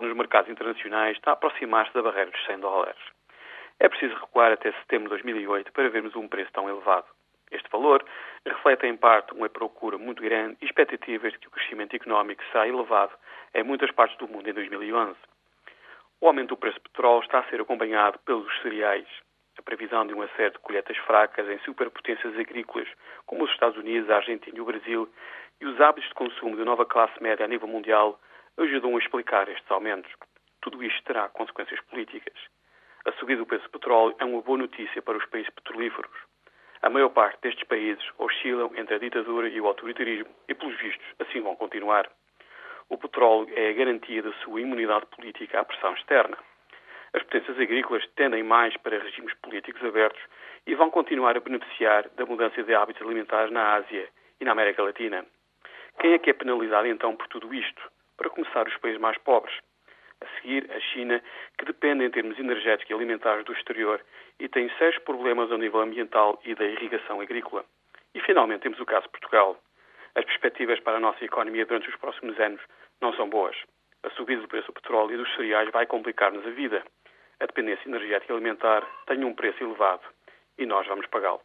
nos mercados internacionais está a aproximar-se da barreira dos 100 dólares. É preciso recuar até setembro de 2008 para vermos um preço tão elevado. Este valor reflete em parte uma procura muito grande e expectativas de que o crescimento económico será elevado em muitas partes do mundo em 2011. O aumento do preço do petróleo está a ser acompanhado pelos cereais. A previsão de uma série de colheitas fracas em superpotências agrícolas, como os Estados Unidos, a Argentina e o Brasil, e os hábitos de consumo da nova classe média a nível mundial ajudam a explicar estes aumentos. Tudo isto terá consequências políticas. A subida do preço do petróleo é uma boa notícia para os países petrolíferos. A maior parte destes países oscilam entre a ditadura e o autoritarismo e, pelos vistos, assim vão continuar. O petróleo é a garantia da sua imunidade política à pressão externa. As potências agrícolas tendem mais para regimes políticos abertos e vão continuar a beneficiar da mudança de hábitos alimentares na Ásia e na América Latina. Quem é que é penalizado então por tudo isto? Para começar, os países mais pobres. A seguir, a China, que depende em termos energéticos e alimentares do exterior e tem sérios problemas ao nível ambiental e da irrigação agrícola. E finalmente temos o caso de Portugal. As perspectivas para a nossa economia durante os próximos anos não são boas. A subida do preço do petróleo e dos cereais vai complicar-nos a vida. A dependência energética e alimentar tem um preço elevado e nós vamos pagá-lo.